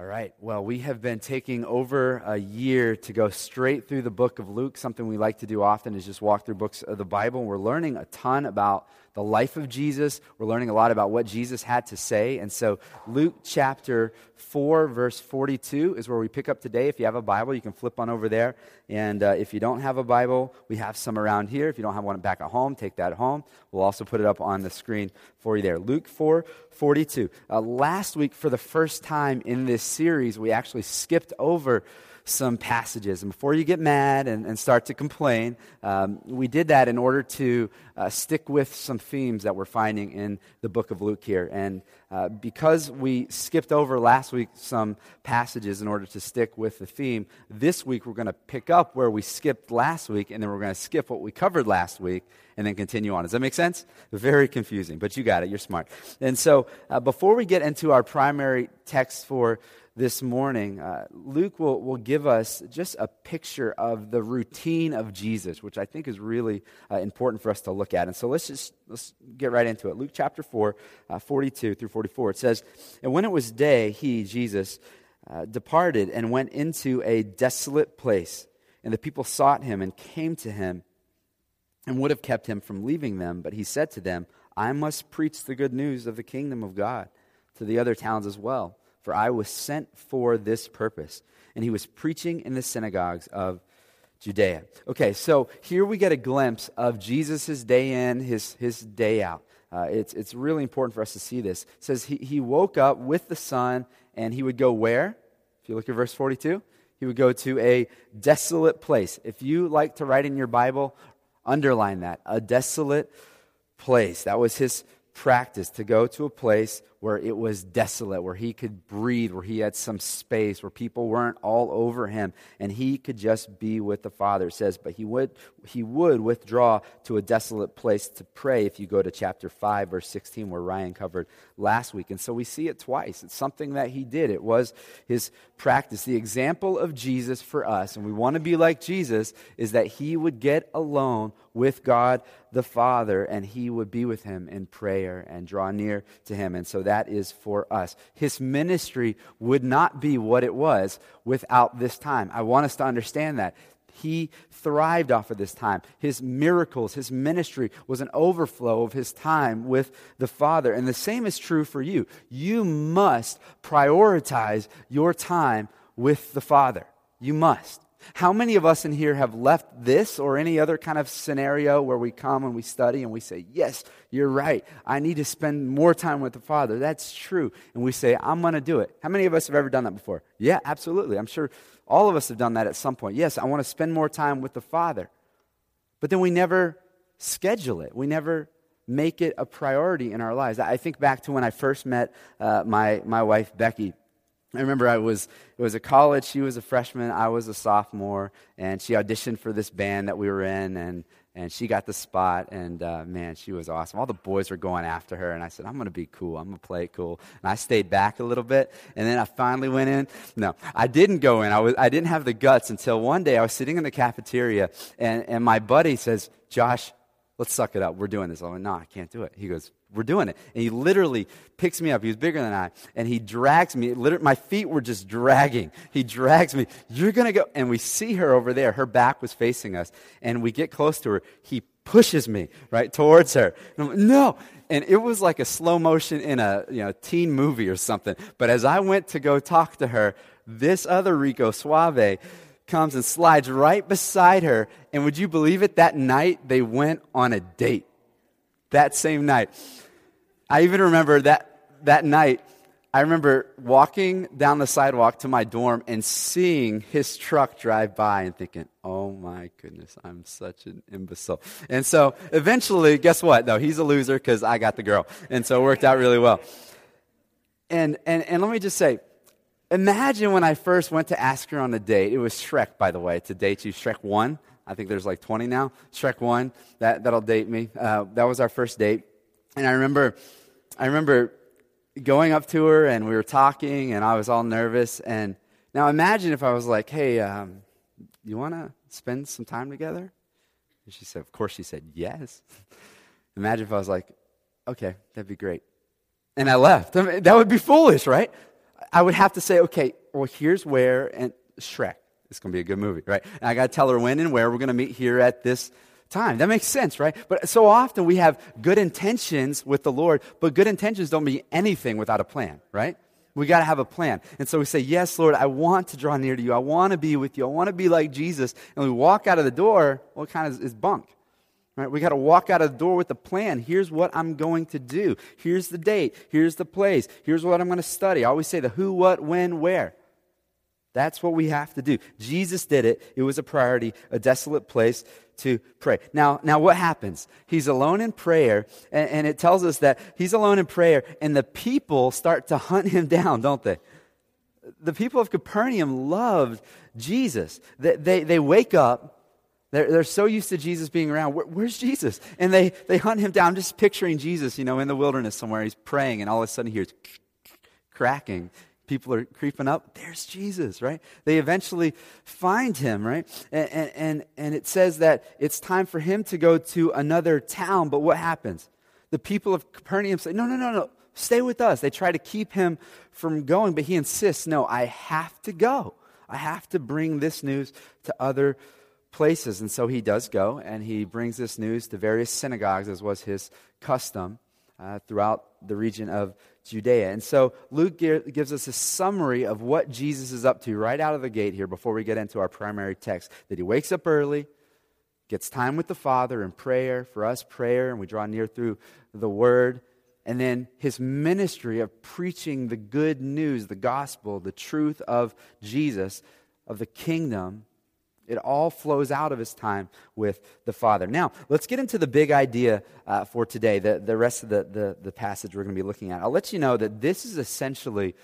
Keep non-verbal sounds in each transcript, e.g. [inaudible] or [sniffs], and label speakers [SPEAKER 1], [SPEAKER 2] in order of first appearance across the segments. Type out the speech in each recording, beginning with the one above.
[SPEAKER 1] All right. Well, we have been taking over a year to go straight through the book of Luke. Something we like to do often is just walk through books of the Bible. We're learning a ton about the life of Jesus. We're learning a lot about what Jesus had to say. And so, Luke chapter 4, verse 42 is where we pick up today. If you have a Bible, you can flip on over there. And uh, if you don't have a Bible, we have some around here. If you don't have one back at home, take that home. We'll also put it up on the screen for you there. Luke 4, 42. Uh, last week, for the first time in this series, we actually skipped over some passages. And before you get mad and, and start to complain, um, we did that in order to uh, stick with some themes that we're finding in the book of Luke here. And uh, because we skipped over last week some passages in order to stick with the theme, this week we're going to pick up where we skipped last week, and then we're going to skip what we covered last week and then continue on. Does that make sense? Very confusing, but you got it. You're smart. And so uh, before we get into our primary text for this morning, uh, Luke will, will give us just a picture of the routine of Jesus, which I think is really uh, important for us to look at. And so let's just let's get right into it. Luke chapter 4, uh, 42 through 44. It says, And when it was day, he, Jesus, uh, departed and went into a desolate place. And the people sought him and came to him and would have kept him from leaving them. But he said to them, I must preach the good news of the kingdom of God to the other towns as well for I was sent for this purpose. And he was preaching in the synagogues of Judea. Okay, so here we get a glimpse of Jesus' day in, his, his day out. Uh, it's, it's really important for us to see this. It says he, he woke up with the sun and he would go where? If you look at verse 42, he would go to a desolate place. If you like to write in your Bible, underline that a desolate place. That was his practice to go to a place where it was desolate, where he could breathe, where he had some space, where people weren't all over him, and he could just be with the Father. It says, but he would, he would withdraw to a desolate place to pray if you go to chapter 5, verse 16, where Ryan covered last week. And so we see it twice. It's something that he did, it was his practice. The example of Jesus for us, and we want to be like Jesus, is that he would get alone with God the Father, and he would be with him in prayer and draw near to him. And so that is for us. His ministry would not be what it was without this time. I want us to understand that. He thrived off of this time. His miracles, his ministry was an overflow of his time with the Father. And the same is true for you. You must prioritize your time with the Father. You must. How many of us in here have left this or any other kind of scenario where we come and we study and we say, Yes, you're right. I need to spend more time with the Father. That's true. And we say, I'm going to do it. How many of us have ever done that before? Yeah, absolutely. I'm sure all of us have done that at some point. Yes, I want to spend more time with the Father. But then we never schedule it, we never make it a priority in our lives. I think back to when I first met uh, my, my wife, Becky. I remember I was it was a college. She was a freshman. I was a sophomore, and she auditioned for this band that we were in, and and she got the spot. And uh, man, she was awesome. All the boys were going after her, and I said, "I'm going to be cool. I'm going to play it cool." And I stayed back a little bit, and then I finally went in. No, I didn't go in. I was I didn't have the guts until one day I was sitting in the cafeteria, and and my buddy says, "Josh, let's suck it up. We're doing this." I'm like, "No, I can't do it." He goes, we're doing it. And he literally picks me up. He was bigger than I. And he drags me. Literally, my feet were just dragging. He drags me. You're going to go. And we see her over there. Her back was facing us. And we get close to her. He pushes me right towards her. And like, no. And it was like a slow motion in a you know, teen movie or something. But as I went to go talk to her, this other Rico Suave comes and slides right beside her. And would you believe it? That night, they went on a date. That same night. I even remember that, that night, I remember walking down the sidewalk to my dorm and seeing his truck drive by and thinking, oh my goodness, I'm such an imbecile. And so eventually, guess what? No, he's a loser because I got the girl. And so it worked out really well. And, and, and let me just say, imagine when I first went to ask her on a date. It was Shrek, by the way, to date you. Shrek 1. I think there's like 20 now. Shrek 1. That, that'll date me. Uh, that was our first date. And I remember I remember going up to her and we were talking and I was all nervous. And now imagine if I was like, hey, um, you want to spend some time together? And she said, of course, she said, yes. [laughs] imagine if I was like, okay, that'd be great. And I left. I mean, that would be foolish, right? I would have to say, okay, well, here's where, and Shrek. It's going to be a good movie, right? And I got to tell her when and where we're going to meet here at this time. That makes sense, right? But so often we have good intentions with the Lord, but good intentions don't mean anything without a plan, right? We got to have a plan. And so we say, Yes, Lord, I want to draw near to you. I want to be with you. I want to be like Jesus. And we walk out of the door, well, kind of is bunk. Right? We got to walk out of the door with a plan. Here's what I'm going to do. Here's the date. Here's the place. Here's what I'm going to study. I always say the who, what, when, where. That's what we have to do. Jesus did it. It was a priority, a desolate place to pray. Now, now what happens? He's alone in prayer, and, and, it tells us that he's alone in prayer, and the people start to hunt him [laughs] down, don't they? The people of Capernaum loved Jesus. They, they, they wake up, they're, they're so used to Jesus being around. Where, where's Jesus? And they, they hunt him down. I'm just picturing Jesus, you know, in the wilderness somewhere. He's praying, and all of a sudden he hears [sniffs] cracking people are creeping up. There's Jesus, right? They eventually find him, right? And, and, and it says that it's time for him to go to another town. But what happens? The people of Capernaum say, No, no, no, no, stay with us. They try to keep him from going, but he insists, No, I have to go. I have to bring this news to other places. And so he does go, and he brings this news to various synagogues, as was his custom uh, throughout the region of Judea. And so Luke gives us a summary of what Jesus is up to right out of the gate here before we get into our primary text. That he wakes up early, gets time with the Father in prayer, for us, prayer, and we draw near through the Word. And then his ministry of preaching the good news, the gospel, the truth of Jesus, of the kingdom it all flows out of his time with the Father. Now, let's get into the big idea uh, for today, the, the rest of the, the, the passage we're going to be looking at. I'll let you know that this is essentially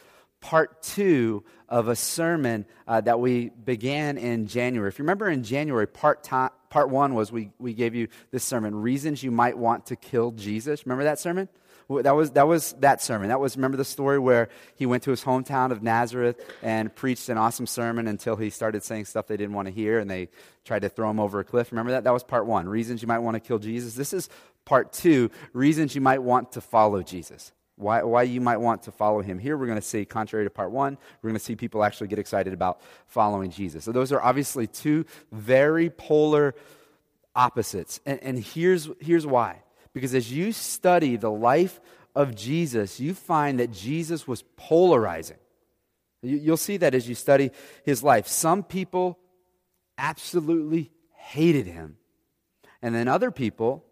[SPEAKER 1] part two of a sermon uh, that we began in January. If you remember in January, part, to- part one was we, we gave you this sermon, Reasons You Might Want to Kill Jesus. Remember that sermon? That was, that was that sermon. That was, remember the story where he went to his hometown of Nazareth and preached an awesome sermon until he started saying stuff they didn't want to hear and they tried to throw him over a cliff. Remember that? That was part one. Reasons you might want to kill Jesus. This is part two. Reasons you might want to follow Jesus. Why, why you might want to follow him. Here we're going to see, contrary to part one, we're going to see people actually get excited about following Jesus. So those are obviously two very polar opposites. And, and here's, here's why. Because as you study the life of Jesus, you find that Jesus was polarizing. You'll see that as you study his life. Some people absolutely hated him, and then other people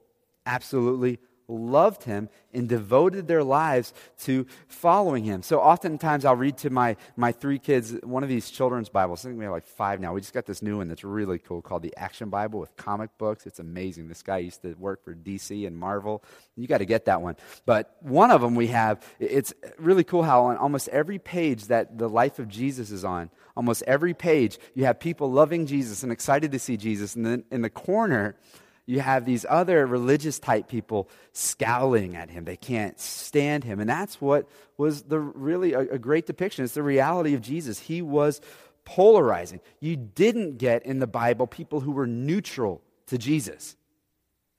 [SPEAKER 1] absolutely loved him and devoted their lives to following him. So oftentimes I'll read to my, my three kids one of these children's Bibles. I think we have like five now. We just got this new one that's really cool called the Action Bible with comic books. It's amazing. This guy used to work for DC and Marvel. You got to get that one. But one of them we have, it's really cool how on almost every page that the life of Jesus is on, almost every page, you have people loving Jesus and excited to see Jesus. And then in the corner, you have these other religious type people scowling at him. They can't stand him. And that's what was the really a, a great depiction. It's the reality of Jesus. He was polarizing. You didn't get in the Bible people who were neutral to Jesus.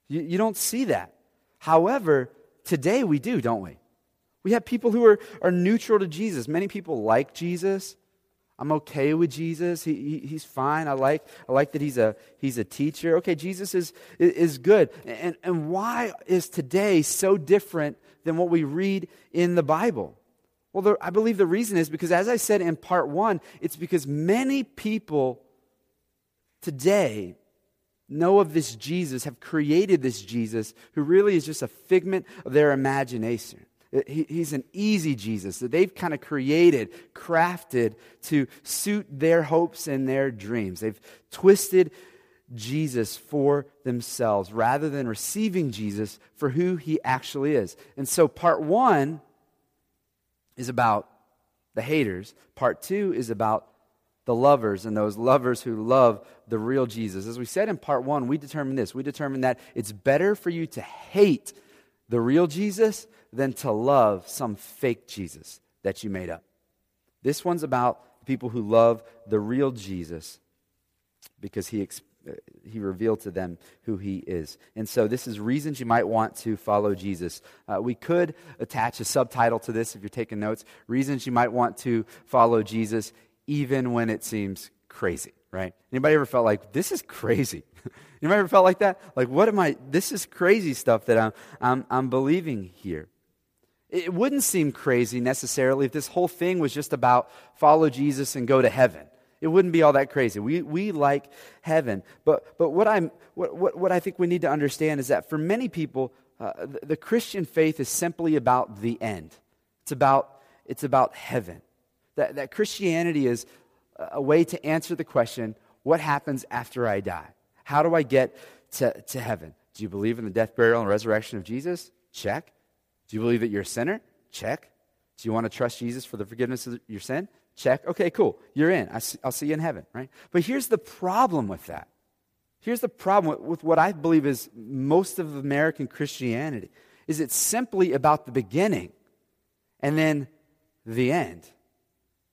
[SPEAKER 1] You, you don't see that. However, today we do, don't we? We have people who are, are neutral to Jesus. Many people like Jesus. I'm okay with Jesus. He, he, he's fine. I like, I like that he's a, he's a teacher. Okay, Jesus is, is good. And, and why is today so different than what we read in the Bible? Well, I believe the reason is because, as I said in part one, it's because many people today know of this Jesus, have created this Jesus, who really is just a figment of their imagination. Uh, he's an easy Jesus that they've kind of created, crafted to suit their hopes and their dreams. They've twisted Jesus for themselves rather than receiving Jesus for who he actually is. And so, part one is about the haters, part two is about the lovers and those lovers who love the real Jesus. As we said in part one, we determined this. We determined that it's better for you to hate the real Jesus than to love some fake Jesus that you made up. This one's about people who love the real Jesus because he, he revealed to them who he is. And so, this is reasons you might want to follow Jesus. Uh, we could attach a subtitle to this if you're taking notes. Reasons you might want to follow Jesus, even when it seems crazy, right? Anybody ever felt like, this is crazy? [laughs] Anybody ever felt like that? Like, what am I, this is crazy stuff that I'm, I'm, I'm believing here. It wouldn't seem crazy necessarily if this whole thing was just about follow Jesus and go to heaven. It wouldn't be all that crazy. We, we like heaven. But, but what, I'm, what, what, what I think we need to understand is that for many people, uh, the, the Christian faith is simply about the end. It's about, it's about heaven. That, that Christianity is a way to answer the question what happens after I die? How do I get to, to heaven? Do you believe in the death, burial, and resurrection of Jesus? Check. Do you believe that you're a sinner? Check. Do you want to trust Jesus for the forgiveness of your sin? Check. Okay, cool. You're in. I'll see you in heaven, right? But here's the problem with that. Here's the problem with what I believe is most of American Christianity is it's simply about the beginning and then the end.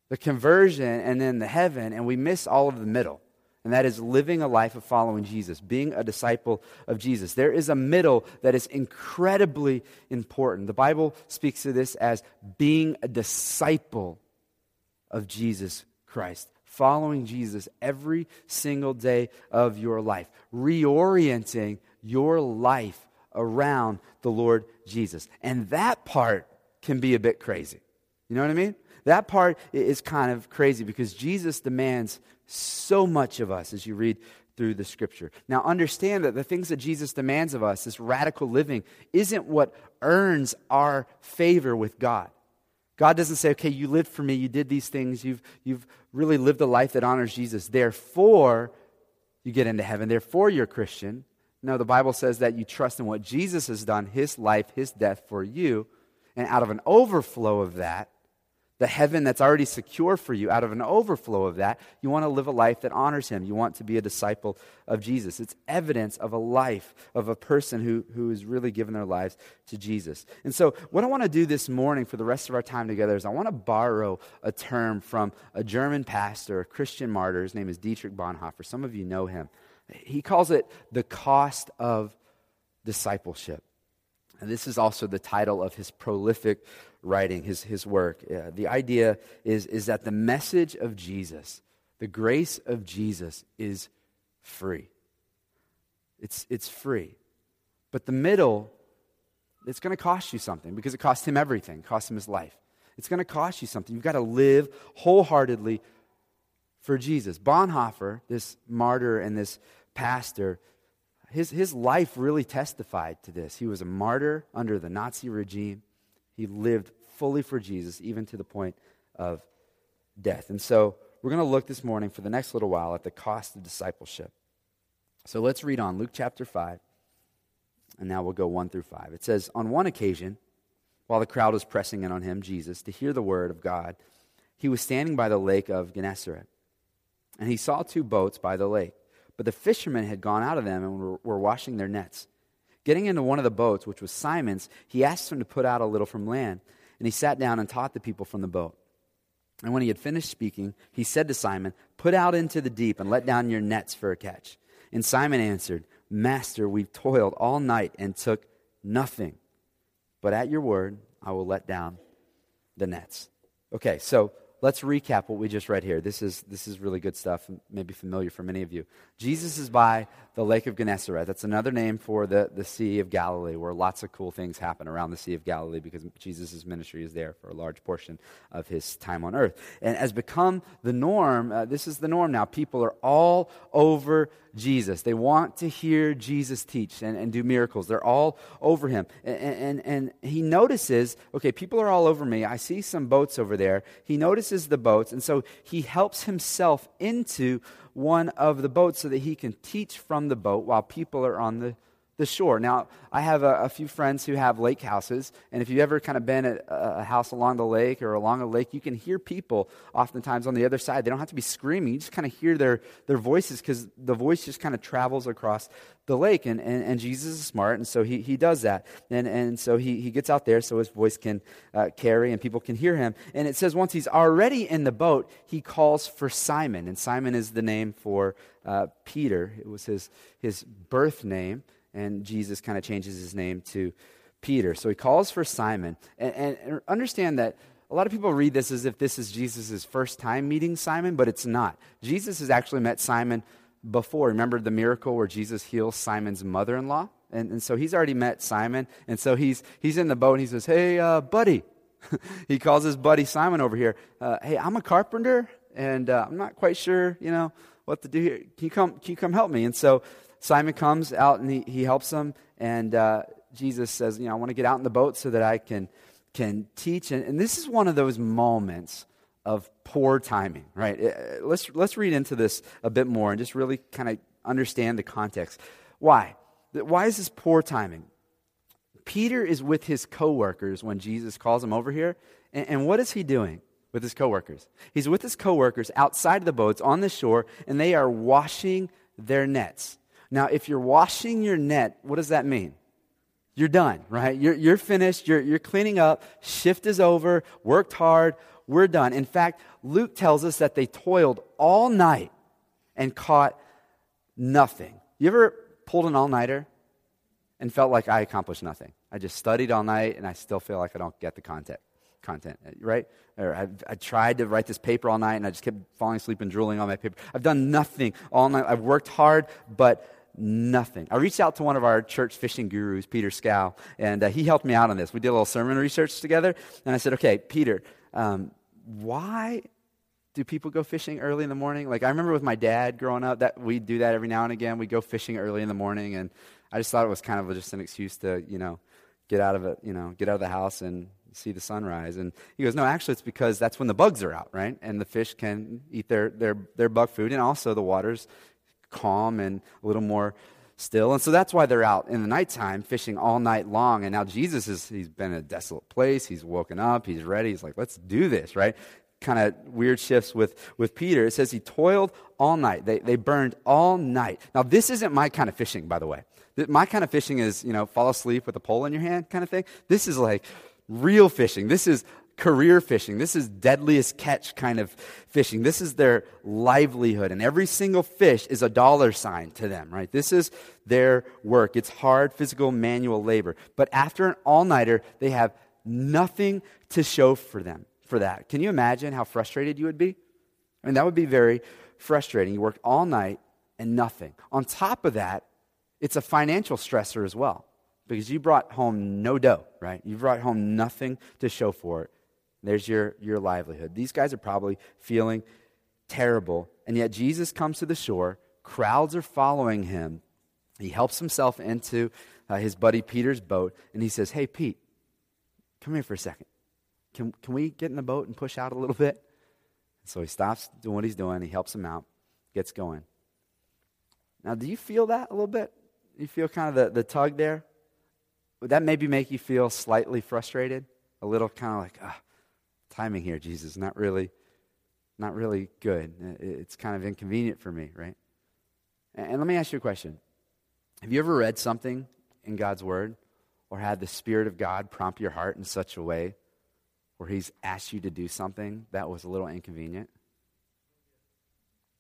[SPEAKER 1] The conversion and then the heaven and we miss all of the middle. And that is living a life of following Jesus, being a disciple of Jesus. There is a middle that is incredibly important. The Bible speaks to this as being a disciple of Jesus Christ, following Jesus every single day of your life, reorienting your life around the Lord Jesus. And that part can be a bit crazy. You know what I mean? That part is kind of crazy because Jesus demands so much of us as you read through the scripture. Now, understand that the things that Jesus demands of us, this radical living, isn't what earns our favor with God. God doesn't say, okay, you lived for me, you did these things, you've, you've really lived a life that honors Jesus. Therefore, you get into heaven. Therefore, you're Christian. No, the Bible says that you trust in what Jesus has done, his life, his death for you. And out of an overflow of that, the heaven that's already secure for you, out of an overflow of that, you want to live a life that honors Him. You want to be a disciple of Jesus. It's evidence of a life, of a person who, who has really given their lives to Jesus. And so, what I want to do this morning for the rest of our time together is I want to borrow a term from a German pastor, a Christian martyr. His name is Dietrich Bonhoeffer. Some of you know him. He calls it the cost of discipleship. And this is also the title of his prolific writing, his, his work. Yeah, the idea is, is that the message of Jesus, the grace of Jesus, is free. It's, it's free. But the middle, it's going to cost you something because it cost him everything, it cost him his life. It's going to cost you something. You've got to live wholeheartedly for Jesus. Bonhoeffer, this martyr and this pastor, his, his life really testified to this. He was a martyr under the Nazi regime. He lived fully for Jesus, even to the point of death. And so we're going to look this morning for the next little while at the cost of discipleship. So let's read on Luke chapter 5, and now we'll go 1 through 5. It says, On one occasion, while the crowd was pressing in on him, Jesus, to hear the word of God, he was standing by the lake of Gennesaret. And he saw two boats by the lake, but the fishermen had gone out of them and were, were washing their nets. Getting into one of the boats, which was Simon's, he asked him to put out a little from land. And he sat down and taught the people from the boat. And when he had finished speaking, he said to Simon, Put out into the deep and let down your nets for a catch. And Simon answered, Master, we've toiled all night and took nothing. But at your word, I will let down the nets. Okay, so let's recap what we just read here. This is, this is really good stuff, maybe familiar for many of you. Jesus is by the Lake of Gennesaret. That's another name for the, the Sea of Galilee, where lots of cool things happen around the Sea of Galilee because Jesus' ministry is there for a large portion of his time on earth. And has become the norm, uh, this is the norm now. People are all over Jesus. They want to hear Jesus teach and, and do miracles. They're all over him. And, and, and he notices, okay, people are all over me. I see some boats over there. He notices the boats, and so he helps himself into one of the boats so that he can teach from the boat while people are on the, the shore. Now, I have a, a, few friends who have lake houses, and if you've ever kind of been at a house along the lake or along a lake, you can hear people oftentimes on the other side. They don't have to be screaming, you just kind of hear their, their voices because the voice just kind of travels across the lake. And, and, and, Jesus is smart, and so he, he does that. And, and so he, he gets out there so his voice can uh, carry and people can hear him. And it says once he's already in the boat, he calls for Simon. And Simon is the name for uh, Peter, it was his, his birth name and Jesus kind of changes his name to Peter. So he calls for Simon. And, and, understand that a lot of people read this as if this is Jesus' first time meeting Simon, but it's not. Jesus has actually met Simon before. Remember the miracle where Jesus heals Simon's mother in law? And, and, so he's already met Simon. And so he's, he's in the boat and he says, Hey, uh, buddy. [laughs] he calls his buddy Simon over here. Uh, hey, I'm a carpenter and uh, I'm not quite sure, you know, what to do here. Can you come, can you come help me? And so Simon comes out and he, he helps them, and uh, Jesus says, You know, I want to get out in the boat so that I can, can teach. And, and this is one of those moments of poor timing, right? Uh, let's, let's read into this a bit more and just really kind of understand the context. Why? Why is this poor timing? Peter is with his coworkers when Jesus calls him over here. And, and what is he doing with his coworkers? He's with his coworkers outside of the boats on the shore, and they are washing their nets. Now, if you're washing your net, what does that mean? You're done, right? You're, you're finished. You're, you're cleaning up. Shift is over. Worked hard. We're done. In fact, Luke tells us that they toiled all night and caught nothing. You ever pulled an all nighter and felt like I accomplished nothing? I just studied all night and I still feel like I don't get the content content, right? Or I've, I tried to write this paper all night and I just kept falling asleep and drooling on my paper. I've done nothing all night. I've worked hard, but nothing. I reached out to one of our church fishing gurus, Peter Scow, and uh, he helped me out on this. We did a little sermon research together, and I said, okay, Peter, um, why do people go fishing early in the morning? Like I remember with my dad growing up, that we do that every now and again. We go fishing early in the morning, and I just thought it was kind of just an excuse to, you know, get out of it, you know, get out of the house and see the sunrise. And he goes, no, actually, it's because that's when the bugs are out, right? And the fish can eat their, their, their bug food, and also the water's calm and a little more still. And so that's why they're out in the nighttime fishing all night long. And now Jesus is, he's been in a desolate place. He's woken up. He's ready. He's like, let's do this, right? Kind of weird shifts with, with Peter. It says he toiled all night. They, they burned all night. Now, this isn't my kind of fishing, by the way. My kind of fishing is, you know, fall asleep with a pole in your hand kind of thing. This is like real fishing. This is career fishing. This is deadliest catch kind of fishing. This is their livelihood. And every single fish is a dollar sign to them, right? This is their work. It's hard physical manual labor. But after an all nighter, they have nothing to show for them for that. Can you imagine how frustrated you would be? I mean, that would be very frustrating. You worked all night and nothing. On top of that, it's a financial stressor as well because you brought home no dough, right? You brought home nothing to show for it. There's your, your livelihood. These guys are probably feeling terrible. And yet Jesus comes to the shore. Crowds are following him. He helps himself into uh, his buddy Peter's boat. And he says, Hey, Pete, come here for a second. Can, can we get in the boat and push out a little bit? So he stops doing what he's doing. He helps him out, gets going. Now, do you feel that a little bit? You feel kind of the, the tug there? Would that maybe make you feel slightly frustrated? A little kind of like, ah, timing here, Jesus, not really, not really good. It's kind of inconvenient for me, right? And let me ask you a question. Have you ever read something in God's Word or had the Spirit of God prompt your heart in such a way where He's asked you to do something that was a little inconvenient?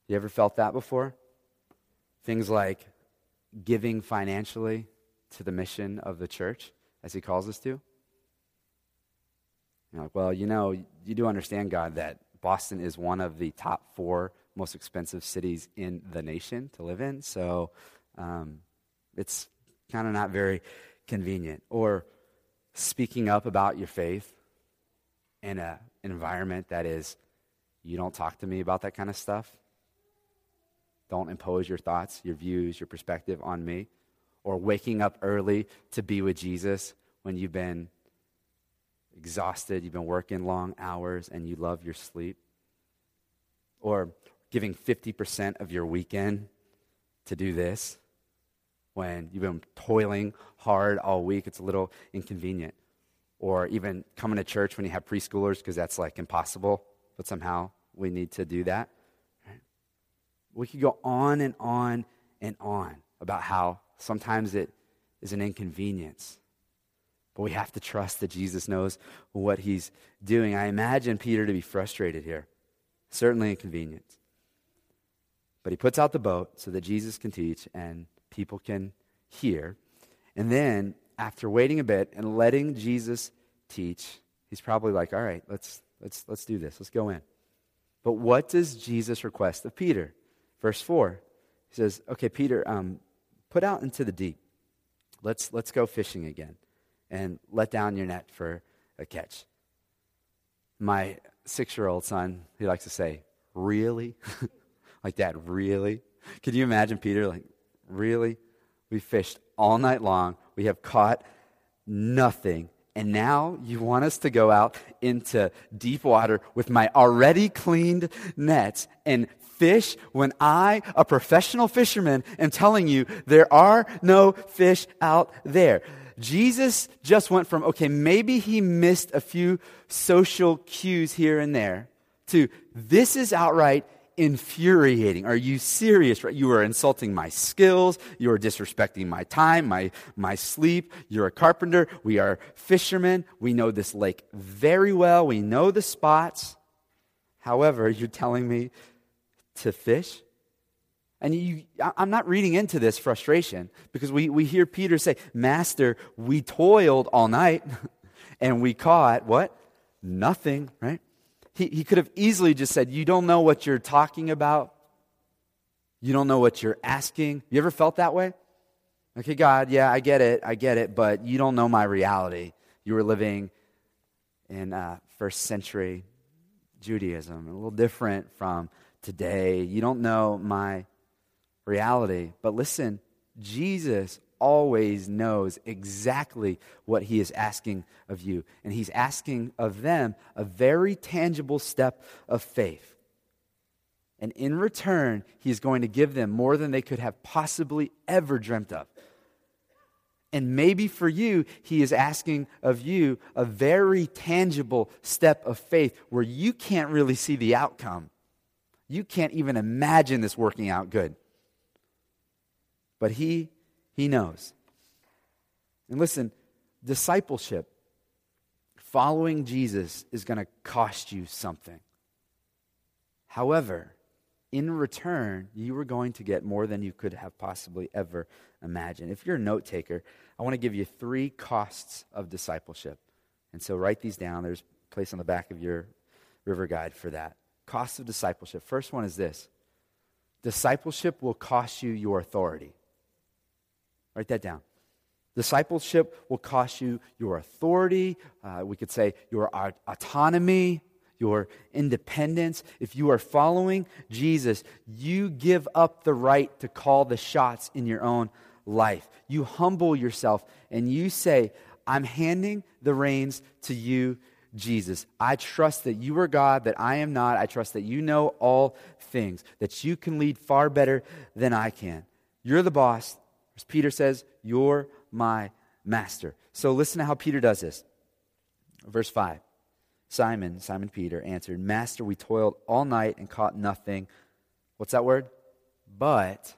[SPEAKER 1] You ever felt that before? Things like giving financially to the mission of the church as he calls us to? You're like, well, you know, you do understand, God, that Boston is one of the top four most expensive cities in the nation to live in. So um, it's kind of not very convenient. Or speaking up about your faith in an environment that is, you don't talk to me about that kind of stuff. Don't impose your thoughts, your views, your perspective on me or waking up early to be with Jesus when you've been exhausted, you've been working long hours, and you love your sleep, or giving 50% of your weekend to do this. when you've been toiling hard all week, it's a little inconvenient. Or even coming to church when you have preschoolers because that's like impossible, but somehow we need to do that. We could go on and on and on about how sometimes it is an inconvenience. But we have to trust that Jesus knows what he's doing. I imagine Peter to be frustrated here. Certainly inconvenient. But he puts out the boat so that Jesus can teach and people can hear. And then, after waiting a bit and letting Jesus teach, he's probably like, all right, let's, let's, let's do this. Let's go in. But what does Jesus request of Peter? Verse 4. He says, okay, Peter, um, put out into the deep. Let's, let's go fishing again and let down your net for a catch. My six year old son, he likes to say, Really? [laughs] like, Dad, really? Can you imagine Peter? Like, really? We fished all night long. We have caught nothing. And now you want us to go out into deep water with my already cleaned nets and fish when I, a professional fisherman, am telling you there are no fish out there. Jesus just went from, okay, maybe he missed a few social cues here and there, to this is outright infuriating. Are you serious? You are insulting my skills. You are disrespecting my time, my, my sleep. You're a carpenter. We are fishermen. We know this lake very well. We know the spots. However, you're telling me to fish? And you, I'm not reading into this frustration because we, we hear Peter say, Master, we toiled all night [laughs] and we caught what? Nothing, right? He, he could have easily just said, You don't know what you're talking about. You don't know what you're asking. You ever felt that way? Okay, God, yeah, I get it. I get it. But you don't know my reality. You were living in uh, first century Judaism, a little different from today. You don't know my reality. But listen, Jesus always knows exactly what he is asking of you. And he's asking of them a very tangible step of faith. And in return, he is going to give them more than they could have possibly ever dreamt of. And maybe for you, he is asking of you a very tangible step of faith where you can't really see the outcome. You can't even imagine this working out good but he he knows. And listen, discipleship, following Jesus is going to cost you something. However, in return, you are going to get more than you could have possibly ever imagined. If you're a note taker, I want to give you three costs of discipleship. And so write these down. There's a place on the back of your river guide for that. Costs of discipleship. First one is this discipleship will cost you your authority. Write that down. Discipleship will cost you your authority. Uh, we could say your autonomy, your independence. If you are following Jesus, you give up the right to call the shots in your own life. You humble yourself and you say, I'm handing the reins to you, Jesus. I trust that you are God, that I am not. I trust that you know all things, that you can lead far better than I can. You're the boss. As Peter says, You're my master. So listen to how Peter does this. Verse 5 Simon, Simon Peter, answered, Master, we toiled all night and caught nothing. What's that word? But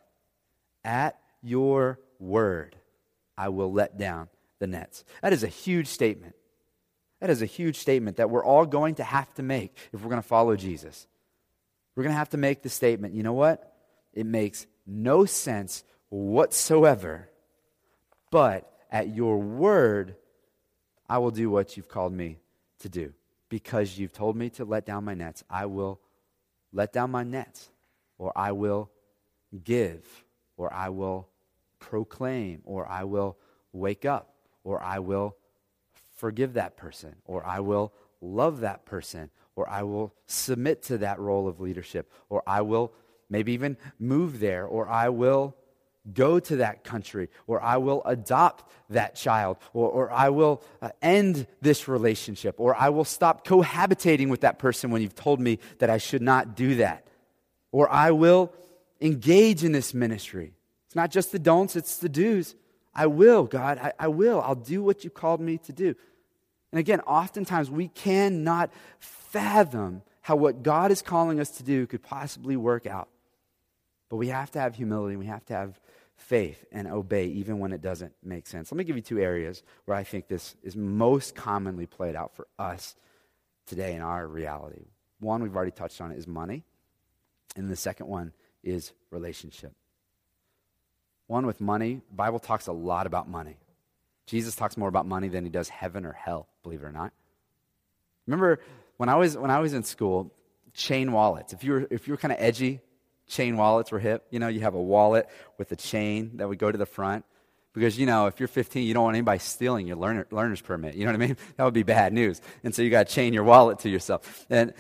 [SPEAKER 1] at your word, I will let down the nets. That is a huge statement. That is a huge statement that we're all going to have to make if we're going to follow Jesus. We're going to have to make the statement you know what? It makes no sense whatsoever. But at your word, I will do what you've called me to do. Because you've told me to let down my nets, I will let down my nets, or I will give, or I will proclaim, or I will wake up, or I will forgive that person, or I will love that person, or I will submit to that role of leadership, or I will maybe even move there, or I will go to that country, or I will adopt that child, or, or I will uh, end this relationship, or I will stop cohabitating with that person when you've told me that I should not do that, or I will engage in this ministry. It's not just the don'ts, it's the do's. I will, God. I, I will. I'll do what you called me to do. And again, oftentimes we cannot fathom how what God is calling us to do could possibly work out. But we have to have humility. We have to have faith and obey even when it doesn't make sense. Let me give you two areas where I think this is most commonly played out for us today in our reality. One, we've already touched on is money. And the second one is relationship. One with money, Bible talks a lot about money. Jesus talks more about money than he does heaven or hell, believe it or not. Remember when I was when I was in school, chain wallets. If you were if you were kind of edgy, chain wallets were hip. You know, you have a wallet with a chain that would go to the front. Because, you know, if you're 15, you don't want anybody stealing your learner, learner's permit. You know what I mean? [laughs] That would be bad news. And so you got to chain your wallet to yourself. And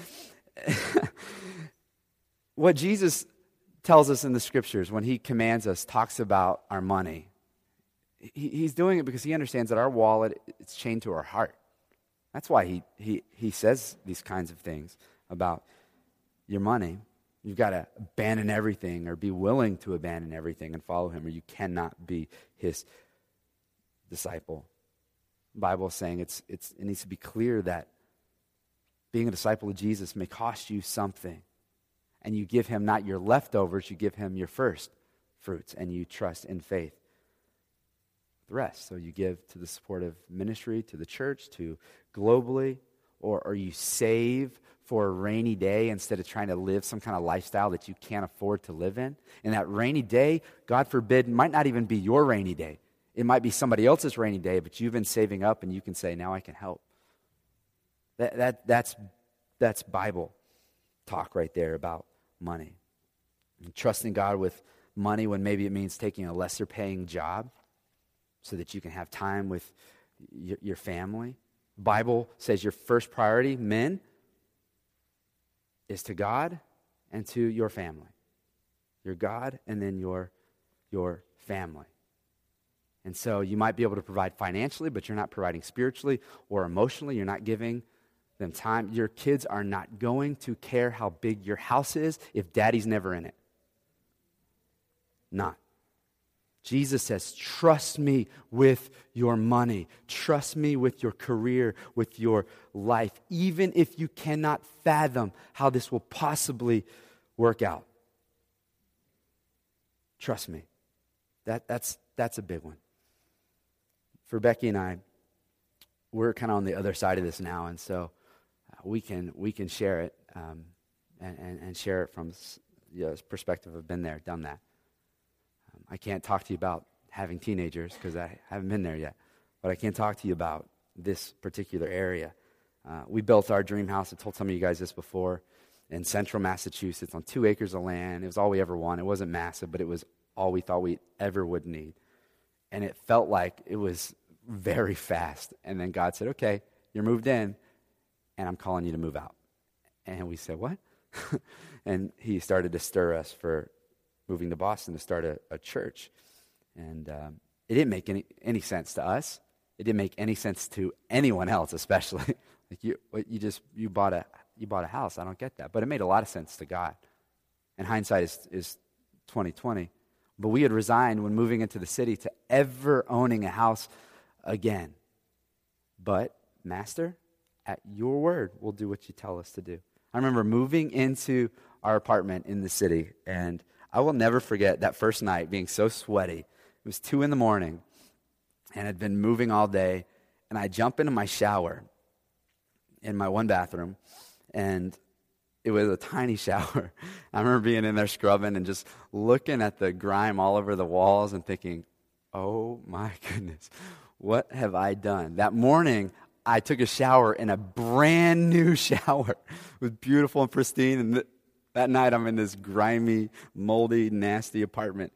[SPEAKER 1] [laughs] what Jesus tells us in the scriptures when he commands us, talks about our money, he, he's doing it because he understands that our wallet is chained to our heart. That's why he, he, he says these kinds of things about your money. You've got to abandon everything or be willing to abandon everything and follow him, or you cannot be his disciple. The Bible is saying it's, it's, it needs to be clear that being a disciple of Jesus may cost you something. And you give him not your leftovers, you give him your first fruits, and you trust in faith the rest. So you give to the support of ministry, to the church, to globally, or, or you save for a rainy day instead of trying to live some kind of lifestyle that you can't afford to live in. And that rainy day, God forbid, might not even be your rainy day. It might be somebody else's rainy day, but you've been saving up and you can say, now I can help. That, that, that's, that's Bible talk right there about money. And trusting God with money when maybe it means taking a lesser paying job so that you can have time with your, your family. Bible says your first priority, men, is to God and to your family. Your God and then your, your family. And so you might be able to provide financially, but you're not providing spiritually or emotionally. You're not giving them time. Your kids are not going to care how big your house is if daddy's never in it. Not. Jesus says, Trust me with your money. Trust me with your career, with your life, even if you cannot fathom how this will possibly work out. Trust me. That, that's, that's a big one. For Becky and I, we're kind of on the other side of this now, and so uh, we, can, we can share it um, and, and, and, share it from you know, perspective of been there, done that. I can't talk to you about having teenagers because I haven't been there yet, but I can't talk to you about this particular area. Uh, we built our dream house. I told some of you guys this before in central Massachusetts on two acres of land. It was all we ever wanted. It wasn't massive, but it was all we thought we ever would need. And it felt like it was very fast. And then God said, Okay, you're moved in, and I'm calling you to move out. And we said, What? [laughs] and He started to stir us for moving to Boston to start a, a church. And um, it didn't make any, any sense to us. It didn't make any sense to anyone else, especially. [laughs] like you, you just you bought a you bought a house. I don't get that, but it made a lot of sense to God. And hindsight is is twenty twenty. But we had resigned when moving into the city to ever owning a house again. But master, at your word, we'll do what you tell us to do. I remember moving into our apartment in the city and I will never forget that first night being so sweaty. It was two in the morning, and I'd been moving all day, and I jump into my shower in my one bathroom, and it was a tiny [laughs] shower. I remember being in there scrubbing and just looking at the grime all over the walls and thinking, oh my [laughs] goodness, what have I done? That morning, I took a shower in a brand new [laughs] shower. It was beautiful and pristine. And that night, I'm in this grimy, moldy, nasty apartment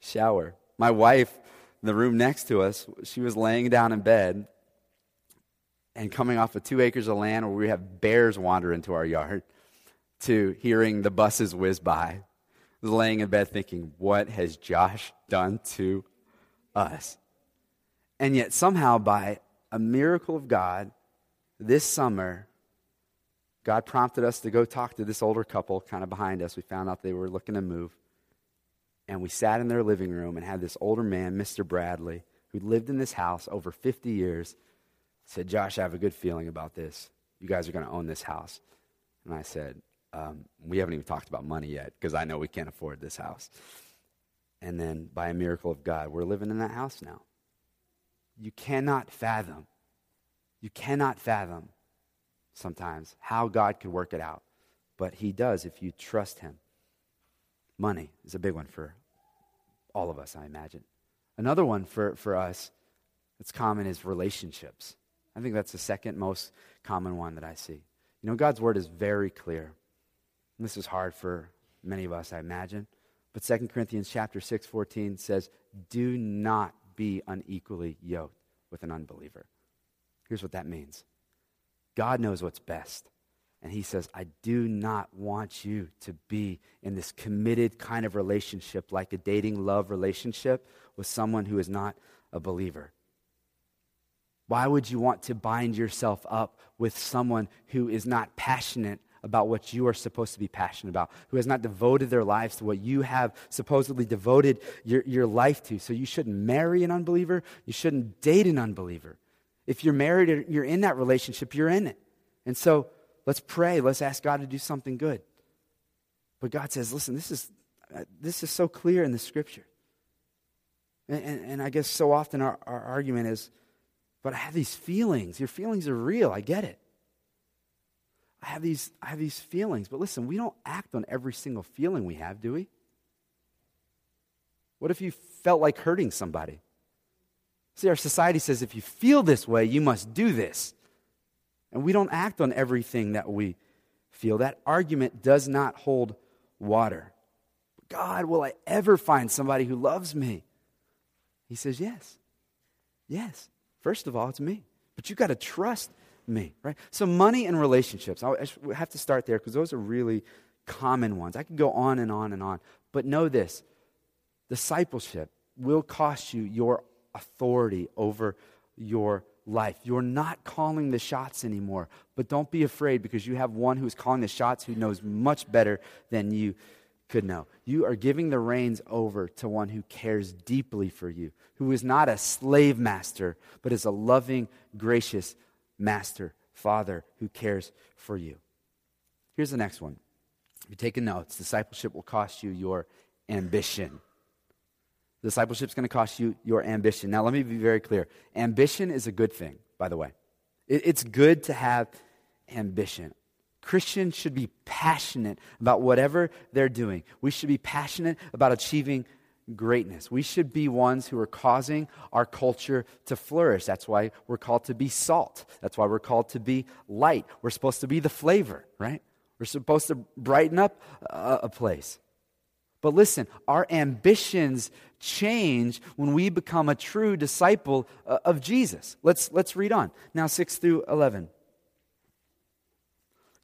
[SPEAKER 1] shower. My wife, the room next to us, she was laying down in bed and coming off of two acres of land where we have bears wander into our yard to hearing the buses whiz by. laying in bed thinking, what has Josh done to us? And yet, somehow, by a miracle of God, this summer, God prompted us to go talk to this older couple kind of behind us. We found out they were looking to move. And we sat in their living room and had this older man, Mr. Bradley, who lived in this house over 50 years, said, Josh, I have a good feeling about this. You guys are going to own this house. And I said, um, We haven't even talked about money yet because I know we can't afford this house. And then, by a miracle of God, we're living in that house now. You cannot fathom, you cannot fathom sometimes how God could work it out. But He does if you trust Him. Money is a big one for all of us, I imagine. Another one for, for us that's common is relationships. I think that's the second most common one that I see. You know, God's word is very clear. And this is hard for many of us, I imagine. But 2 Corinthians chapter 6, 14 says, Do not be unequally yoked with an unbeliever. Here's what that means God knows what's best. And he says, I do not want you to be in this committed kind of relationship, like a dating love relationship with someone who is not a believer. Why would you want to bind yourself up with someone who is not passionate about what you are supposed to be passionate about, who has not devoted their lives to what you have supposedly devoted your, your life to? So you shouldn't marry an unbeliever. You shouldn't date an unbeliever. If you're married or you're in that relationship, you're in it. And so let's pray. Let's ask God to do something good. But God says, listen, this is, uh, this is so clear in the scripture. And, and, and I guess so often our, our argument is, but I have these feelings. Your feelings are real. I get it. I have these, I have these feelings. But listen, we don't act on every single feeling we have, do we? What if you felt like hurting somebody? See, our society says if you feel this way, you must do this. And we don't act on everything that we feel. That argument does not hold water. God, will I ever find somebody who loves me? He says, Yes. Yes. First of all, it's me. But you got to trust me, right? So, money and relationships, I have to start there because those are really common ones. I could go on and on and on. But know this discipleship will cost you your authority over your life. You're not calling the shots anymore. But don't be afraid because you have one who's calling the shots who knows much better than you could know. You are giving the reins over to one who cares deeply for you, who is not a slave master, but is a loving, gracious master, father who cares for you. Here's the next one. If you take taking notes, discipleship will cost you your ambition. Discipleship is going to cost you your ambition. Now, let me be very clear. Ambition is a good thing, by the way. it's good to have ambition. Christians should be passionate about whatever they're doing. We should be passionate about achieving greatness. We should be ones who are causing our culture to flourish. That's why we're called to be salt. That's why we're called to be light. We're supposed to be the flavor, right? We're supposed to brighten up a, place. But listen, our ambitions change when we become a true disciple uh, of Jesus. Let's, let's read on. Now, 6 through 11.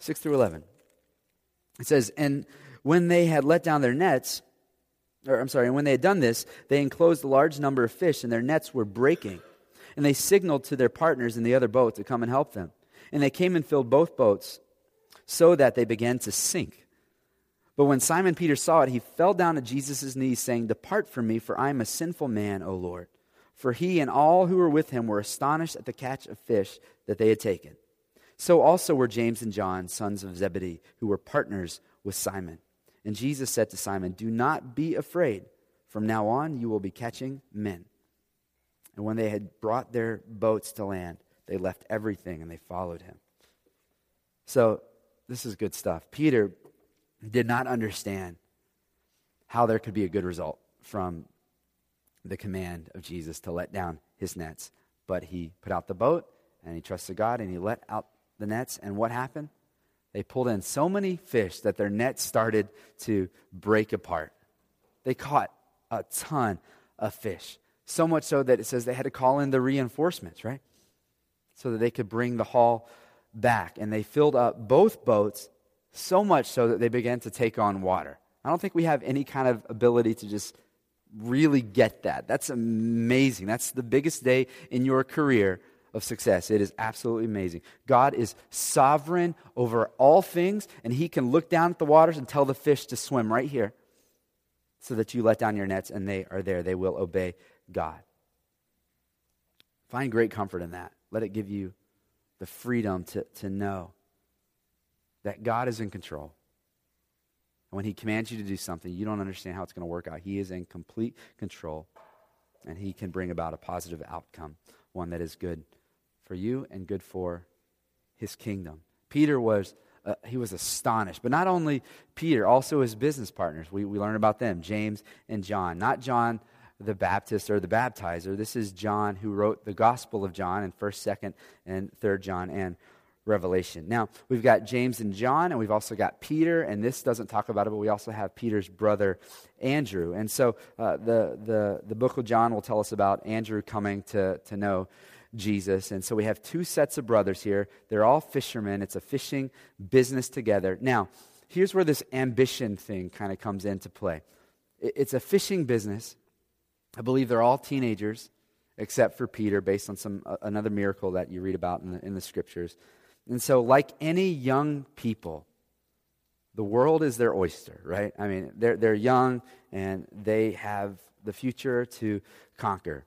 [SPEAKER 1] 6 through 11. It says, And when they had let down their nets, or I'm sorry, and when they had done this, they enclosed a large number of fish, and their nets were breaking. And they signaled to their partners in the other boat to come and help them. And they came and filled both boats, so that they began to sink. But when Simon Peter saw it, he fell down at Jesus' knees, saying, Depart from me, for I am a sinful man, O Lord. For he and all who were with him were astonished at the catch of fish that they had taken. So also were James and John, sons of Zebedee, who were partners with Simon. And Jesus said to Simon, Do not be afraid. From now on, you will be catching men. And when they had brought their boats to land, they left everything and they followed him. So, this is good stuff. Peter did not understand how there could be a good result from the command of Jesus to let down his nets. But he put out the boat and he trusted God and he let out the nets, and what happened? They pulled in so many fish that their nets started to break apart. They caught a ton of fish. So much so that it says they had to call in the reinforcements, right? So that they could bring the haul back. And they filled up both boats so much so that they began to take on water. I don't think we have any kind of ability to just really get that. That's amazing. That's the biggest day in your career of success. It is absolutely amazing. God is sovereign over all things, and He can look down at the waters and tell the fish to swim right here. so that you let down your nets and they are there. They will obey God. Find great comfort in that. Let it give you the freedom to, to know that God is in control. And when He commands you to do something, you don't understand how it's going to work out. He is in complete control, and He can bring about a positive outcome, one that is good for you and good for His kingdom. Peter was. Uh, he was astonished. But not only Peter, also his business partners. We, we learn about them, James and John. Not John the Baptist or the baptizer. This is John who wrote the Gospel of John in 1st, 2nd, and 3rd John and Revelation. Now, we've got James and John, and we've also got Peter, and this doesn't talk about it, but we also have Peter's brother, Andrew. And so uh, the, the, the book of John will tell us about Andrew coming to, to know Jesus. And so we have two sets of brothers here. They're all fishermen, it's a fishing business together. Now, here's where this ambition thing kind of comes into play it's a fishing business I believe they're all teenagers, except for Peter, based on some uh, another miracle that you read about in the, in the scriptures. And so, like any young people, the world is their oyster, right? I mean, they're, they're young and they have the future to conquer.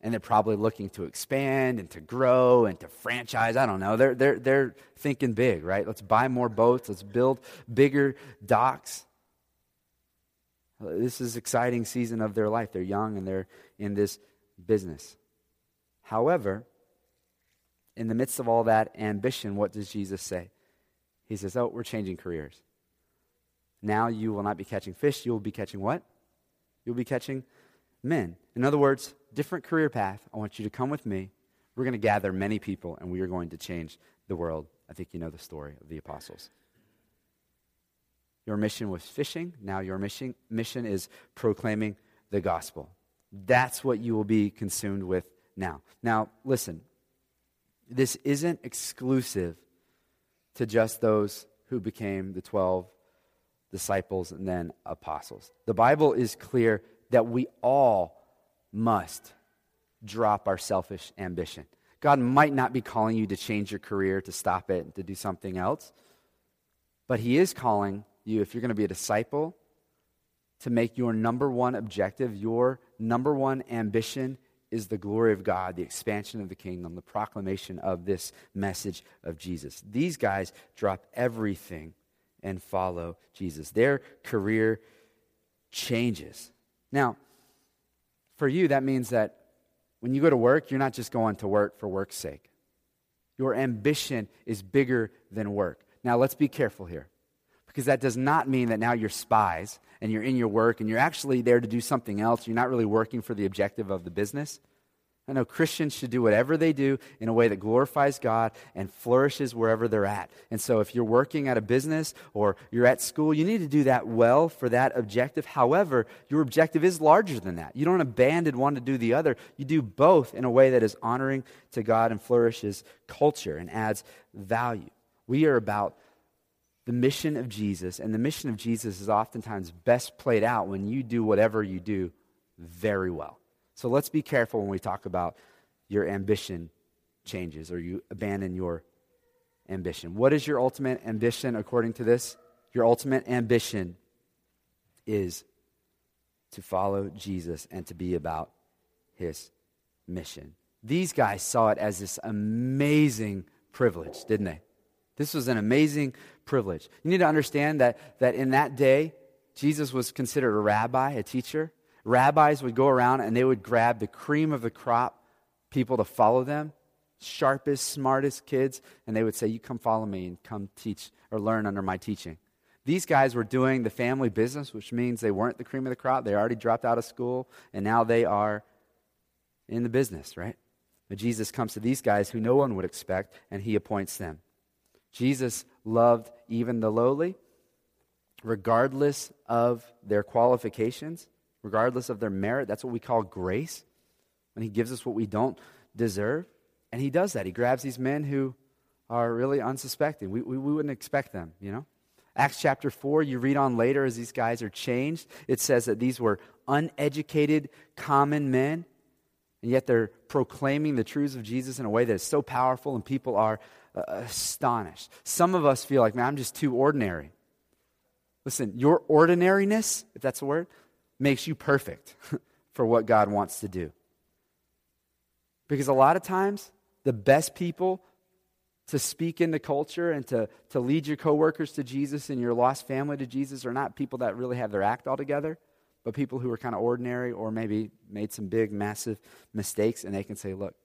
[SPEAKER 1] And they're probably looking to expand and to grow and to franchise. I don't know. They're, they're, they're thinking big, right? Let's buy more boats. Let's build bigger docks. This is exciting season of their life. They're young and they're in this business. However, in the midst of all that ambition, what does Jesus say? He says, Oh, we're changing careers. Now you will not be catching fish, you will be catching what? You'll be catching men. In other words, different career path. I want you to come with me. We're going to gather many people and we are going to change the world. I think you know the story of the apostles. Your mission was fishing. Now your mission, mission is proclaiming the gospel. That's what you will be consumed with now. Now, listen, this isn't exclusive to just those who became the 12 disciples and then apostles. The Bible is clear that we all must drop our selfish ambition. God might not be calling you to change your career, to stop it, to do something else, but He is calling you, if you're going to be a disciple, to make your number one objective, your number one ambition is the glory of God, the expansion of the kingdom, the proclamation of this message of Jesus. These guys drop everything and follow Jesus. Their career changes. Now, for you, that means that when you go to work, you're not just going to work for work's sake. Your ambition is bigger than work. Now, let's be careful here because that does not mean that now you're spies and you're in your work and you're actually there to do something else. You're not really working for the objective of the business. I know Christians should do whatever they do in a way that glorifies God and flourishes wherever they're at. And so, if you're working at a business or you're at school, you need to do that well for that objective. However, your objective is larger than that. You don't abandon one to do the other. You do both in a way that is honoring to God and flourishes culture and adds value. We are about the mission of Jesus, and the mission of Jesus is oftentimes best played out when you do whatever you do very well. So let's be careful when we talk about your ambition changes or you abandon your ambition. What is your ultimate ambition according to this? Your ultimate ambition is to follow Jesus and to be about his mission. These guys saw it as this amazing privilege, didn't they? This was an amazing privilege. You need to understand that, that in that day, Jesus was considered a rabbi, a teacher. Rabbis would go around and they would grab the cream of the crop people to follow them, sharpest, smartest kids, and they would say, You come follow me and come teach or learn under my teaching. These guys were doing the family business, which means they weren't the cream of the crop. They already dropped out of school, and now they are in the business, right? But Jesus comes to these guys who no one would expect, and he appoints them. Jesus loved even the lowly, regardless of their qualifications, regardless of their merit. That's what we call grace, when He gives us what we don't deserve. And He does that. He grabs these men who are really unsuspecting. We, we, we wouldn't expect them, you know? Acts chapter 4, you read on later as these guys are changed, it says that these were uneducated, common men, and yet they're proclaiming the truths of Jesus in a way that is so powerful, and people are astonished. Some of us feel like, man, I'm just too ordinary. Listen, your ordinariness, if that's a word, makes you perfect [laughs] for what God wants to do. Because a lot of times, the best people to speak into culture and to, to lead your coworkers to Jesus and your lost family to Jesus are not people that really have their act all together, but people who are kind of ordinary or maybe made some big, massive mistakes, and they can say, Look,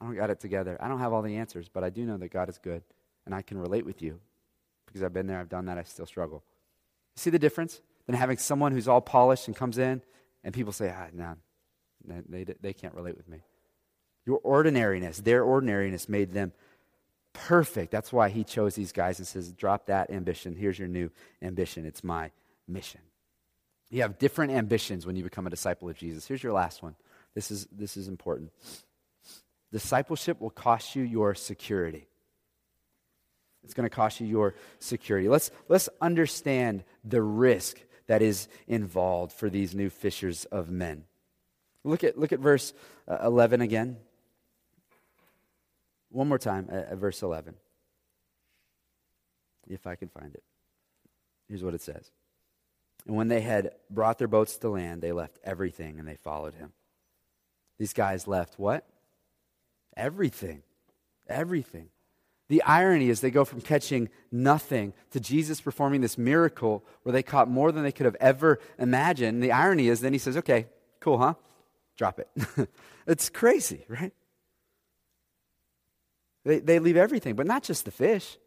[SPEAKER 1] I don't got it together. I don't have all the answers, but I do know that God is good, and I can relate with you because I've been there, I've done that, I still struggle. See the difference? Than having someone who's all polished and comes in, and people say, ah, no, they, they can't relate with me. Your ordinariness, their ordinariness made them perfect. That's why he chose these guys and says, drop that ambition. Here's your new ambition. It's my mission. You have different ambitions when you become a disciple of Jesus. Here's your last one. This is, this is important. Discipleship will cost you your security. It's going to cost you your security. Let's, let's understand the risk that is involved for these new fishers of men. Look at, look at verse uh, 11 again. One more time at, at verse 11. If I can find it. Here's what it says. And when they had brought their boats to land, they left everything and they followed him. These guys left what? Everything. Everything. The irony is they go from catching nothing to Jesus performing this miracle where they caught more than they could have ever imagined. The irony is then he says, okay, cool, huh? Drop it. [laughs] it's crazy, right? They, they leave everything, but not just the fish.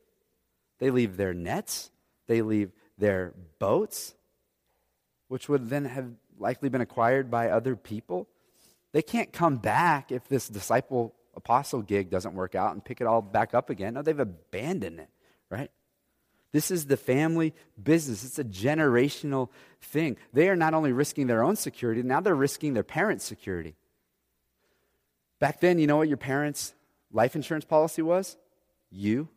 [SPEAKER 1] They leave their nets, they leave their boats, which would then have likely been acquired by other people. They can't come back if this disciple apostle gig doesn't work out and pick it all back up again. No, they've abandoned it, right? This is the family business. It's a generational thing. They are not only risking their own security, now they're risking their parents' security. Back then, you know what your parents' life insurance policy was? You,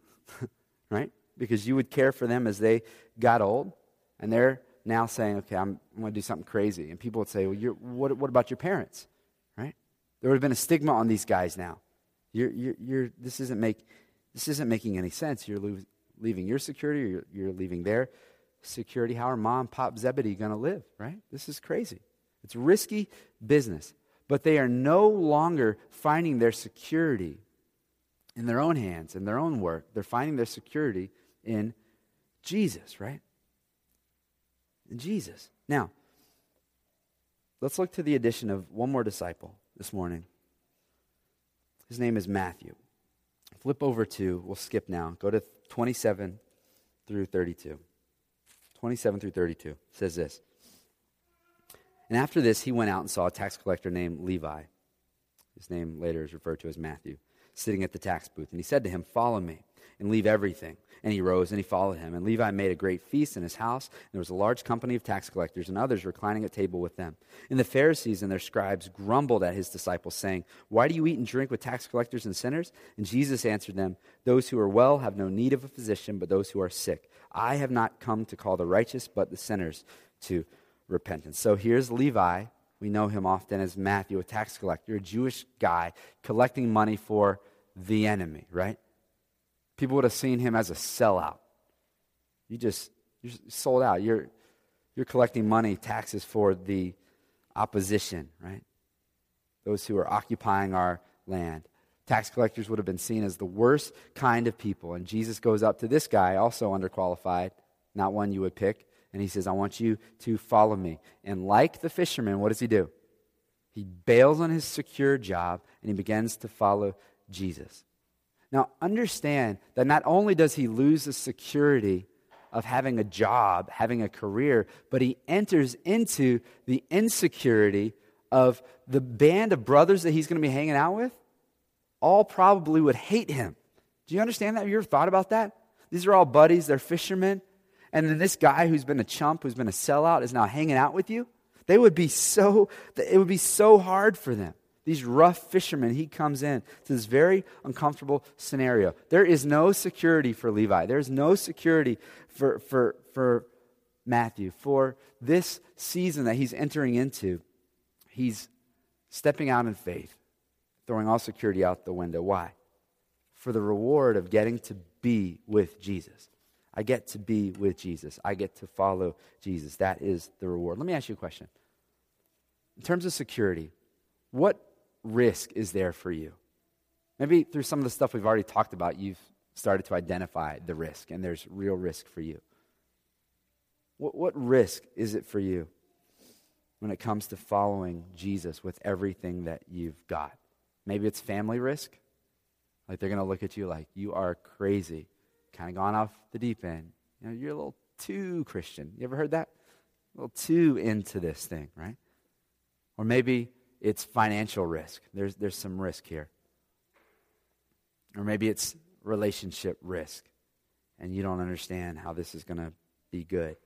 [SPEAKER 1] [laughs] right? Because you would care for them as they got old. And they're now saying, okay, I'm, I'm going to do something crazy. And people would say, well, what, what about your parents? Right? There would have been a stigma on these guys now. You're, you're, you're, this, isn't make, this isn't making any sense. You're lo- leaving your security, you're, you're leaving their security. How are mom, pop, Zebedee going to live, right? This is crazy. It's risky business. But they are no longer finding their security in their own hands, in their own work. They're finding their security in Jesus, right? In Jesus. Now, let's look to the addition of one more disciple this morning. His name is Matthew. Flip over to, we'll skip now, go to 27 through 32. 27 through 32 it says this. And after this, he went out and saw a tax collector named Levi. His name later is referred to as Matthew, sitting at the tax booth. And he said to him, Follow me and leave everything. And he rose and he followed him. And Levi made a great feast in his house. And there was a large company of tax collectors and others reclining at table with them. And the Pharisees and their scribes grumbled at his disciples, saying, Why do you eat and drink with tax collectors and sinners? And Jesus answered them, Those who are well have no need of a physician, but those who are sick. I have not come to call the righteous, but the sinners to repentance. So here's Levi. We know him often as Matthew, a tax collector, a Jewish guy collecting money for the enemy, right? People would have seen him as a sellout. You just you're sold out. You're you're collecting money, taxes for the opposition, right? Those who are occupying our land. Tax collectors would have been seen as the worst kind of people. And Jesus goes up to this guy, also underqualified, not one you would pick, and he says, I want you to follow me. And like the fisherman, what does he do? He bails on his secure job and he begins to follow Jesus. Now, understand that not only does he lose the security of having a job, having a career, but he enters into the insecurity of the band of brothers that he's going to be hanging out with. All probably would hate him. Do you understand that? Have you ever thought about that? These are all buddies, they're fishermen. And then this guy who's been a chump, who's been a sellout, is now hanging out with you. They would be so, it would be so hard for them these rough fishermen, he comes in to this very uncomfortable scenario. There is no security for Levi. There's no security for, for, for Matthew. For this season that he's entering into, he's stepping out in faith, throwing all security out the window. Why? For the reward of getting to be with Jesus. I get to be with Jesus. I get to follow Jesus. That is the reward. Let me ask you a question. In terms of security, what risk is there for you? Maybe through some of the stuff we've already talked about, you've started to identify the risk, and there's real risk for you. What, what risk is it for you when it comes to following Jesus with everything that you've got? Maybe it's family risk. Like they're going to look at you like you are crazy, kind of gone off the deep end. You know, you're a little too Christian. You ever heard that? A little too into this thing, right? Or maybe it's financial risk. There's, there's some risk here. Or maybe it's relationship risk, and you don't understand how this is going to be good.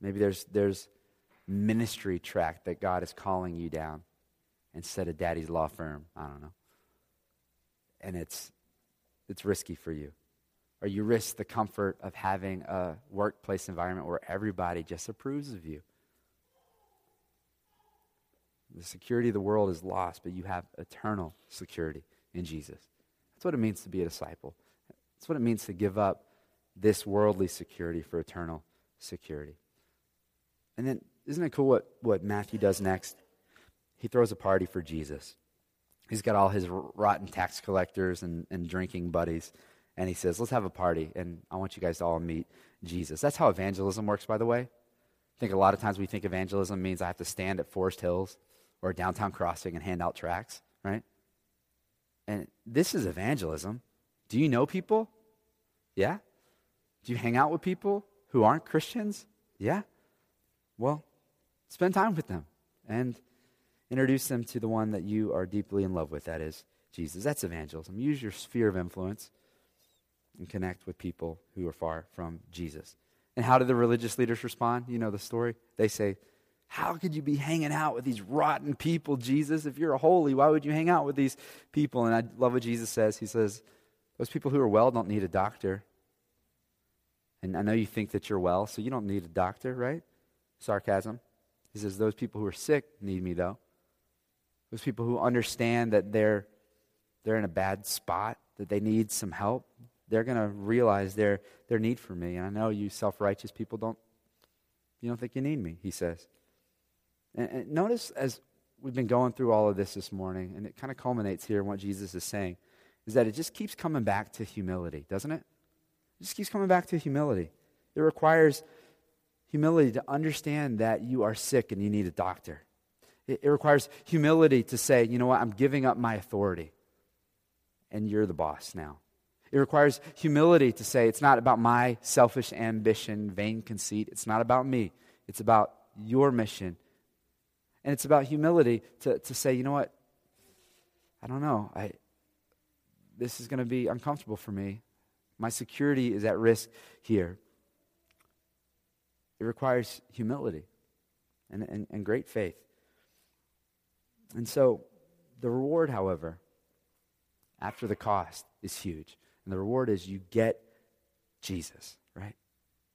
[SPEAKER 1] Maybe there's, there's ministry track that God is calling you down instead of daddy's law firm. I don't know. And it's, it's risky for you. Or you risk the comfort of having a workplace environment where everybody just approves of you. The security of the world is lost, but you have eternal security in Jesus. That's what it means to be a disciple. That's what it means to give up this worldly security for eternal security. And then, isn't it cool what, what Matthew does next? He throws a party for Jesus. He's got all his rotten tax collectors and, and drinking buddies. And he says, Let's have a party. And I want you guys to all meet Jesus. That's how evangelism works, by the way. I think a lot of times we think evangelism means I have to stand at Forest Hills or downtown crossing and hand out tracts, right? And this is evangelism. Do you know people? Yeah. Do you hang out with people who aren't Christians? Yeah. Well, spend time with them and introduce them to the one that you are deeply in love with. That is Jesus. That's evangelism. Use your sphere of influence and connect with people who are far from Jesus. And how did the religious leaders respond? You know the story. They say, how could you be hanging out with these rotten people, Jesus? If you're holy, why would you hang out with these people? And I love what Jesus says. He says, Those people who are well don't need a doctor. And I know you think that you're well, so you don't need a doctor, right? Sarcasm. He says, Those people who are sick need me, though. Those people who understand that they're, they're in a bad spot, that they need some help, they're going to realize their, their need for me. And I know you self righteous people don't, you don't think you need me, he says. And, and notice as we've been going through all of this this morning, and it kind of culminates here in what Jesus is saying, is that it just keeps coming back to humility, doesn't it? It just keeps coming back to humility. It requires humility to understand that you are sick and you need a doctor. It, it requires humility to say, you know what, I'm giving up my authority, and you're the boss now. It requires humility to say, it's not about my selfish ambition, vain conceit. It's not about me. It's about your mission and it's about humility to, to say, you know what? I don't know. I, this is going to be uncomfortable for me. My security is at risk here. It requires humility and, and, and great faith. And so, the reward, however, after the cost is huge. And the reward is you get Jesus, right?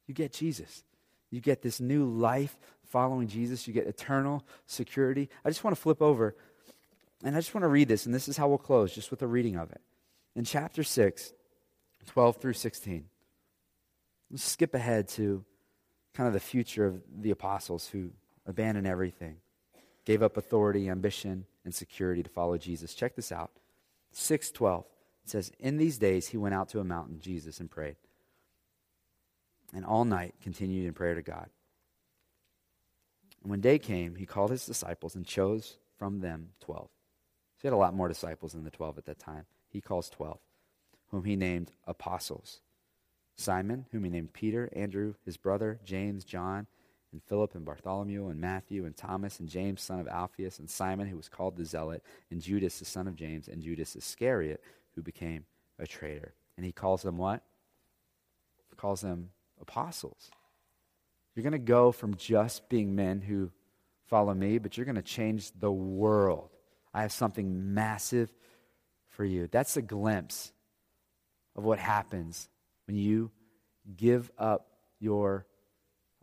[SPEAKER 1] You get Jesus. You get this new life following Jesus. You get eternal security. I just want to flip over and I just want to read this, and this is how we'll close, just with a reading of it. In chapter 6, 12 through 16, let's skip ahead to kind of the future of the apostles who abandoned everything, gave up authority, ambition, and security to follow Jesus. Check this out. 612. It says, In these days he went out to a mountain, Jesus, and prayed and all night continued in prayer to God. And when day came, he called his disciples and chose from them twelve. he had a lot more disciples than the twelve at that time. He calls twelve, whom he named apostles. Simon, whom he named Peter, Andrew, his brother, James, John, and Philip, and Bartholomew, and Matthew, and Thomas, and James, son of Alphaeus, and Simon, who was called the Zealot, and Judas, the son of James, and Judas Iscariot, who became a traitor. And he calls them what? He calls them apostles. You're going to go from just being men who follow me, but you're going to change the world. I have something massive for you. That's a glimpse of what happens when you give up your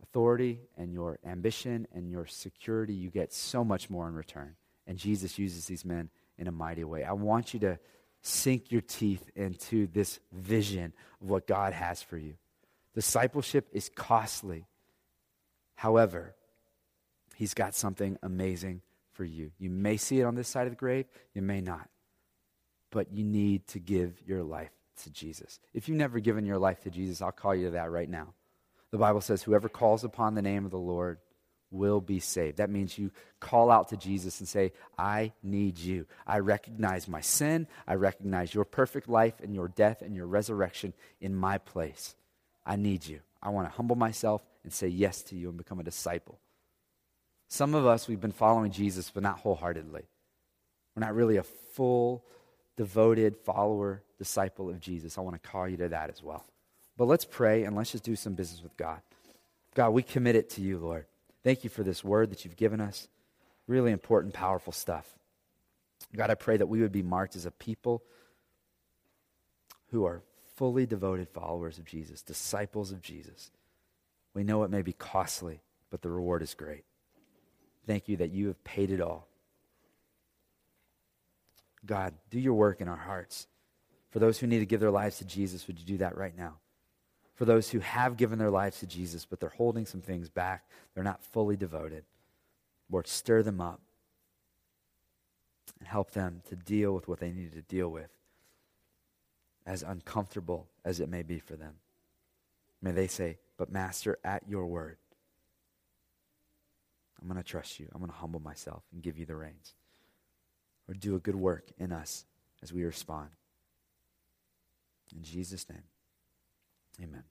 [SPEAKER 1] authority and your ambition and your security. You get so much more in return. And Jesus uses these men in a mighty way. I want you to sink your teeth into this vision of what God has for you. Discipleship is costly. However, He's got something amazing for you. You may see it on this side of the grave, you may not. But you need to give your life to Jesus. If you've never given your life to Jesus, I'll call you to that right now. The Bible says, Whoever calls upon the name of the Lord will be saved. That means you call out to Jesus and say, I need you. I recognize my sin. I recognize your perfect life and your death and your resurrection in my place. I need you. I want to humble myself and say yes to you and become a disciple. Some of us, we've been following Jesus, but not wholeheartedly. We're not really a full, devoted follower, disciple of Jesus. I want to call you to that as well. But let's pray and let's just do some business with God. God, we commit it to you, Lord. Thank you for this word that you've given us. Really important, powerful stuff. God, I pray that we would be marked as a people who are fully devoted followers of Jesus, disciples of Jesus. We know it may be costly, but the reward is great. Thank you that you have paid it all. God, do your work in our hearts. For those who need to give their lives to Jesus, would you do that right now? for those who have given their lives to Jesus, but they're holding some things back. They're not fully devoted. Lord, stir them up and help them to deal with what they need to deal with, as uncomfortable as it may be for them. May they say, But, Master, at your word, I'm going to trust you. I'm going to humble myself and give you the reins. Or do a good work in us as we respond. In Jesus' name. Amen.